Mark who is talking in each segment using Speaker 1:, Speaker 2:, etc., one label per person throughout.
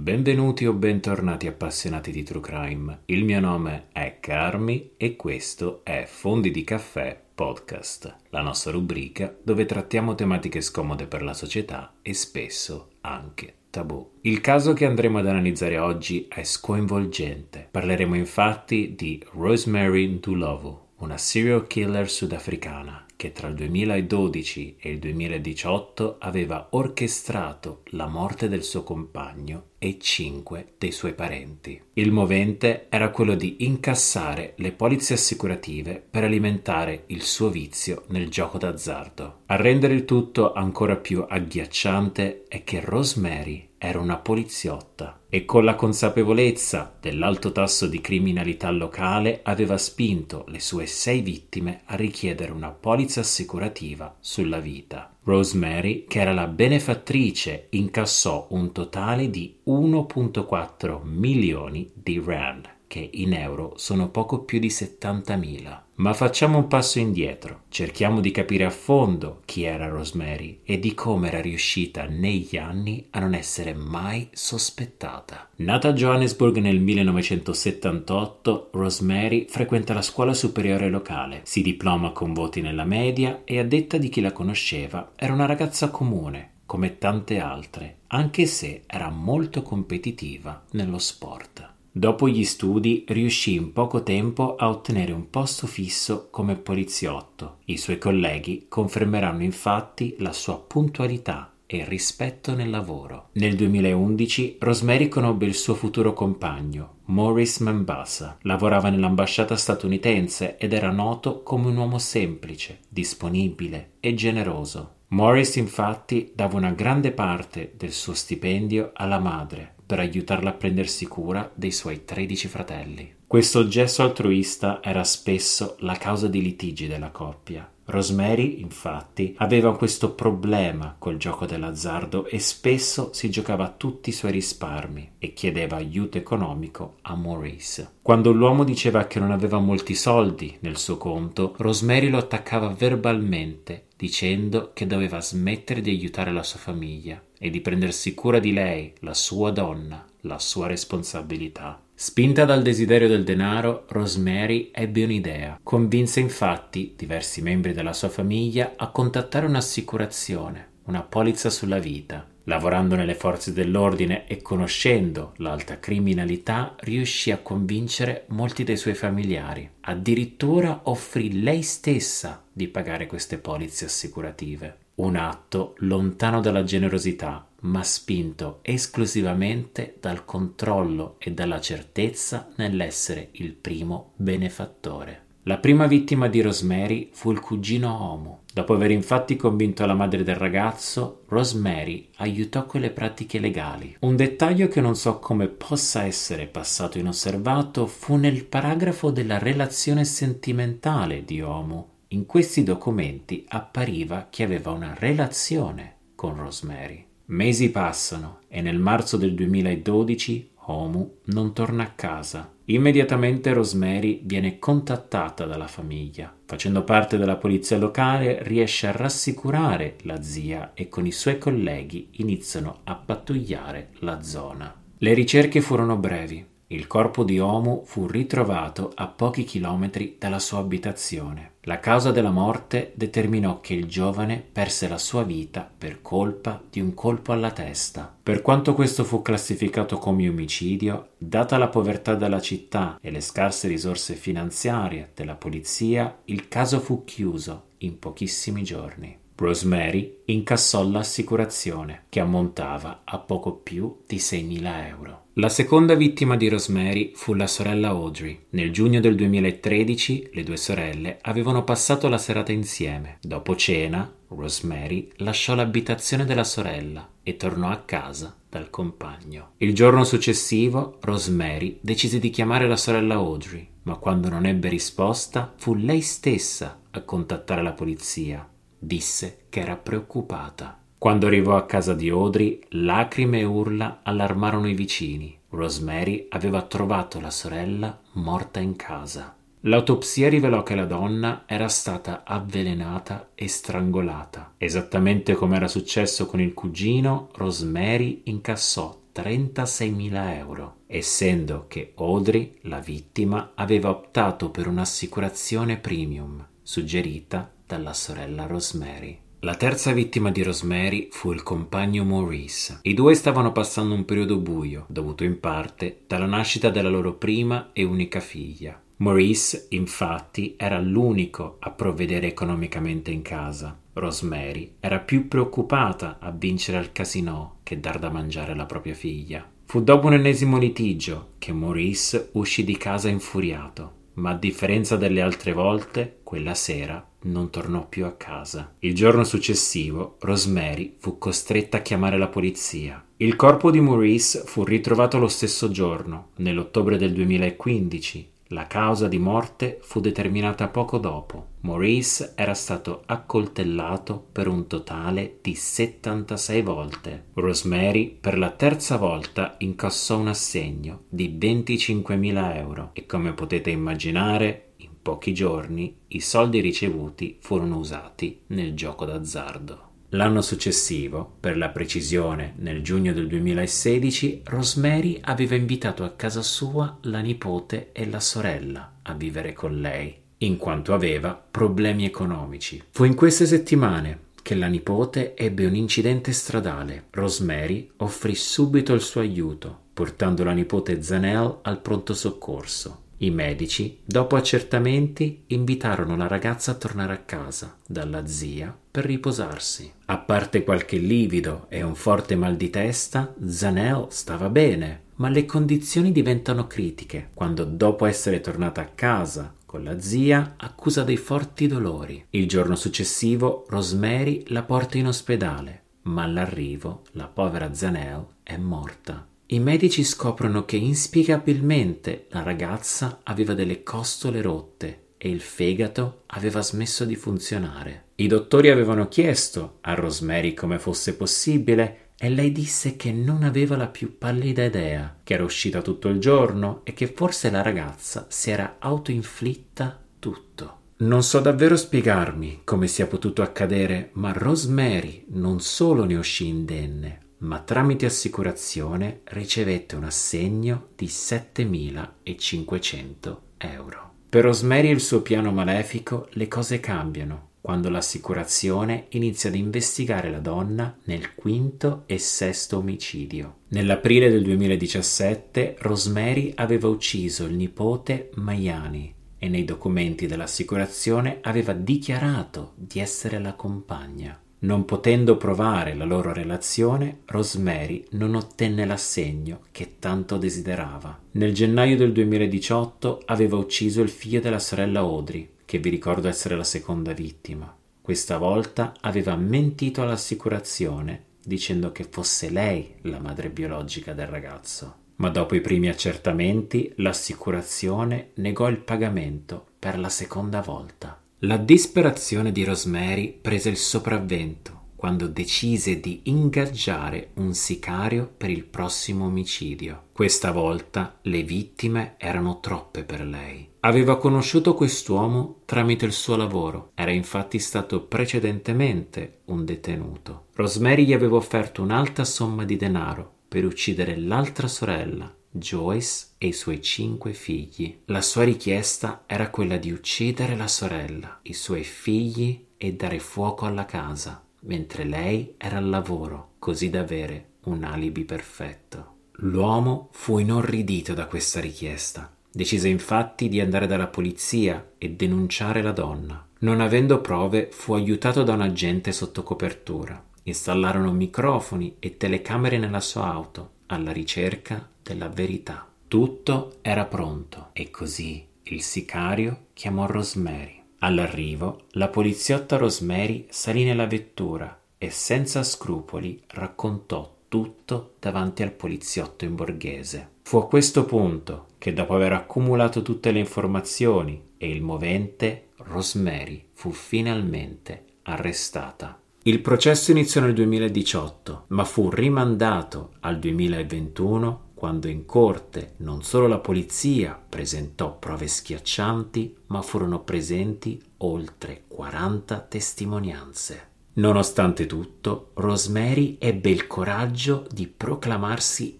Speaker 1: Benvenuti o bentornati appassionati di True Crime. Il mio nome è Carmi e questo è Fondi di Caffè Podcast, la nostra rubrica dove trattiamo tematiche scomode per la società e spesso anche tabù. Il caso che andremo ad analizzare oggi è sconvolgente. Parleremo infatti di Rosemary Ndulova, una serial killer sudafricana che tra il 2012 e il 2018 aveva orchestrato la morte del suo compagno e cinque dei suoi parenti. Il movente era quello di incassare le polizze assicurative per alimentare il suo vizio nel gioco d'azzardo. A rendere il tutto ancora più agghiacciante è che Rosemary era una poliziotta e con la consapevolezza dell'alto tasso di criminalità locale aveva spinto le sue sei vittime a richiedere una polizza assicurativa sulla vita. Rosemary, che era la benefattrice, incassò un totale di 1.4 milioni di rand che in euro sono poco più di 70.000. Ma facciamo un passo indietro, cerchiamo di capire a fondo chi era Rosemary e di come era riuscita negli anni a non essere mai sospettata. Nata a Johannesburg nel 1978, Rosemary frequenta la scuola superiore locale, si diploma con voti nella media e a detta di chi la conosceva era una ragazza comune, come tante altre, anche se era molto competitiva nello sport. Dopo gli studi riuscì in poco tempo a ottenere un posto fisso come poliziotto. I suoi colleghi confermeranno infatti la sua puntualità e rispetto nel lavoro. Nel 2011 Rosemary conobbe il suo futuro compagno, Maurice Mambasa. Lavorava nell'ambasciata statunitense ed era noto come un uomo semplice, disponibile e generoso. Maurice infatti dava una grande parte del suo stipendio alla madre per aiutarla a prendersi cura dei suoi 13 fratelli. Questo gesto altruista era spesso la causa di litigi della coppia. Rosemary, infatti, aveva questo problema col gioco dell'azzardo e spesso si giocava tutti i suoi risparmi e chiedeva aiuto economico a Maurice. Quando l'uomo diceva che non aveva molti soldi nel suo conto, Rosemary lo attaccava verbalmente dicendo che doveva smettere di aiutare la sua famiglia e di prendersi cura di lei, la sua donna, la sua responsabilità. Spinta dal desiderio del denaro, Rosemary ebbe un'idea. Convinse infatti diversi membri della sua famiglia a contattare un'assicurazione, una polizza sulla vita. Lavorando nelle forze dell'ordine e conoscendo l'alta criminalità, riuscì a convincere molti dei suoi familiari. Addirittura offrì lei stessa di pagare queste polizze assicurative. Un atto lontano dalla generosità, ma spinto esclusivamente dal controllo e dalla certezza nell'essere il primo benefattore. La prima vittima di Rosemary fu il cugino Homo. Dopo aver infatti convinto la madre del ragazzo, Rosemary aiutò quelle pratiche legali. Un dettaglio che non so come possa essere passato inosservato fu nel paragrafo della relazione sentimentale di Homo in questi documenti appariva che aveva una relazione con Rosemary. Mesi passano e nel marzo del 2012 Homu non torna a casa. Immediatamente Rosemary viene contattata dalla famiglia. Facendo parte della polizia locale riesce a rassicurare la zia e con i suoi colleghi iniziano a pattugliare la zona. Le ricerche furono brevi. Il corpo di Omu fu ritrovato a pochi chilometri dalla sua abitazione. La causa della morte determinò che il giovane perse la sua vita per colpa di un colpo alla testa. Per quanto questo fu classificato come omicidio, data la povertà della città e le scarse risorse finanziarie della polizia, il caso fu chiuso in pochissimi giorni. Rosemary incassò l'assicurazione, che ammontava a poco più di 6.000 euro. La seconda vittima di Rosemary fu la sorella Audrey. Nel giugno del 2013 le due sorelle avevano passato la serata insieme. Dopo cena, Rosemary lasciò l'abitazione della sorella e tornò a casa dal compagno. Il giorno successivo, Rosemary decise di chiamare la sorella Audrey, ma quando non ebbe risposta, fu lei stessa a contattare la polizia disse che era preoccupata. Quando arrivò a casa di Audrey, lacrime e urla allarmarono i vicini. Rosemary aveva trovato la sorella morta in casa. L'autopsia rivelò che la donna era stata avvelenata e strangolata. Esattamente come era successo con il cugino, Rosemary incassò 36.000 euro, essendo che Audrey, la vittima, aveva optato per un'assicurazione premium suggerita dalla sorella Rosemary. La terza vittima di Rosemary fu il compagno Maurice. I due stavano passando un periodo buio, dovuto in parte dalla nascita della loro prima e unica figlia. Maurice, infatti, era l'unico a provvedere economicamente in casa. Rosemary era più preoccupata a vincere al casino che dar da mangiare alla propria figlia. Fu dopo un ennesimo litigio che Maurice uscì di casa infuriato ma a differenza delle altre volte, quella sera non tornò più a casa. Il giorno successivo, Rosemary fu costretta a chiamare la polizia. Il corpo di Maurice fu ritrovato lo stesso giorno, nell'ottobre del 2015, la causa di morte fu determinata poco dopo. Maurice era stato accoltellato per un totale di 76 volte. Rosemary per la terza volta incassò un assegno di 25.000 euro e come potete immaginare in pochi giorni i soldi ricevuti furono usati nel gioco d'azzardo. L'anno successivo, per la precisione nel giugno del 2016, Rosemary aveva invitato a casa sua la nipote e la sorella a vivere con lei, in quanto aveva problemi economici. Fu in queste settimane che la nipote ebbe un incidente stradale. Rosemary offrì subito il suo aiuto, portando la nipote Zanelle al pronto soccorso. I medici, dopo accertamenti, invitarono la ragazza a tornare a casa dalla zia per riposarsi. A parte qualche livido e un forte mal di testa, Zanel stava bene, ma le condizioni diventano critiche quando, dopo essere tornata a casa con la zia, accusa dei forti dolori. Il giorno successivo Rosemary la porta in ospedale, ma all'arrivo la povera Zanel è morta. I medici scoprono che inspiegabilmente la ragazza aveva delle costole rotte e il fegato aveva smesso di funzionare. I dottori avevano chiesto a Rosemary come fosse possibile e lei disse che non aveva la più pallida idea, che era uscita tutto il giorno e che forse la ragazza si era autoinflitta tutto. Non so davvero spiegarmi come sia potuto accadere, ma Rosemary non solo ne uscì indenne, ma tramite assicurazione ricevette un assegno di 7.500 euro. Per Rosemary e il suo piano malefico le cose cambiano quando l'assicurazione inizia ad investigare la donna nel quinto e sesto omicidio. Nell'aprile del 2017 Rosemary aveva ucciso il nipote Maiani e nei documenti dell'assicurazione aveva dichiarato di essere la compagna. Non potendo provare la loro relazione, Rosemary non ottenne l'assegno che tanto desiderava. Nel gennaio del 2018 aveva ucciso il figlio della sorella Audrey, che vi ricordo essere la seconda vittima. Questa volta aveva mentito all'assicurazione dicendo che fosse lei la madre biologica del ragazzo. Ma dopo i primi accertamenti l'assicurazione negò il pagamento per la seconda volta. La disperazione di Rosemary prese il sopravvento quando decise di ingaggiare un sicario per il prossimo omicidio. Questa volta le vittime erano troppe per lei. Aveva conosciuto quest'uomo tramite il suo lavoro, era infatti stato precedentemente un detenuto. Rosemary gli aveva offerto un'alta somma di denaro per uccidere l'altra sorella Joyce e i suoi cinque figli. La sua richiesta era quella di uccidere la sorella, i suoi figli e dare fuoco alla casa, mentre lei era al lavoro, così da avere un alibi perfetto. L'uomo fu inorridito da questa richiesta. Decise infatti di andare dalla polizia e denunciare la donna. Non avendo prove, fu aiutato da un agente sotto copertura. Installarono microfoni e telecamere nella sua auto alla ricerca della verità. Tutto era pronto e così il sicario chiamò Rosemary. All'arrivo, la poliziotta Rosemary salì nella vettura e senza scrupoli raccontò tutto davanti al poliziotto in borghese. Fu a questo punto che, dopo aver accumulato tutte le informazioni e il movente, Rosemary fu finalmente arrestata. Il processo iniziò nel 2018, ma fu rimandato al 2021 quando in corte non solo la polizia presentò prove schiaccianti, ma furono presenti oltre 40 testimonianze. Nonostante tutto, Rosemary ebbe il coraggio di proclamarsi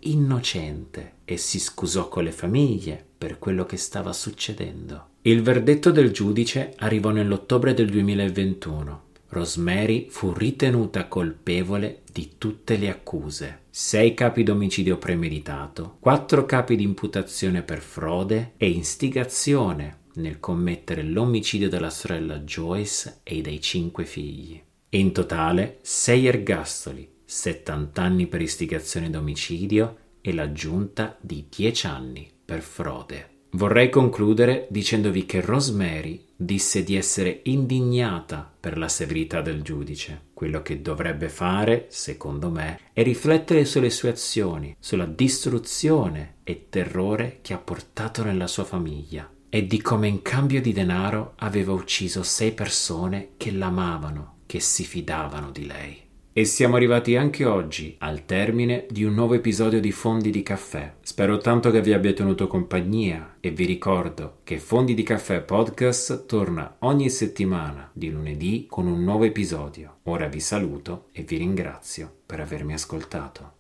Speaker 1: innocente e si scusò con le famiglie per quello che stava succedendo. Il verdetto del giudice arrivò nell'ottobre del 2021. Rosemary fu ritenuta colpevole di tutte le accuse. Sei capi d'omicidio premeditato, quattro capi di imputazione per frode e istigazione nel commettere l'omicidio della sorella Joyce e dei cinque figli. In totale sei ergastoli, 70 anni per istigazione d'omicidio e l'aggiunta di 10 anni per frode. Vorrei concludere dicendovi che Rosemary disse di essere indignata per la severità del giudice. Quello che dovrebbe fare, secondo me, è riflettere sulle sue azioni, sulla distruzione e terrore che ha portato nella sua famiglia e di come in cambio di denaro aveva ucciso sei persone che l'amavano, che si fidavano di lei. E siamo arrivati anche oggi al termine di un nuovo episodio di Fondi di Caffè. Spero tanto che vi abbia tenuto compagnia e vi ricordo che Fondi di Caffè Podcast torna ogni settimana di lunedì con un nuovo episodio. Ora vi saluto e vi ringrazio per avermi ascoltato.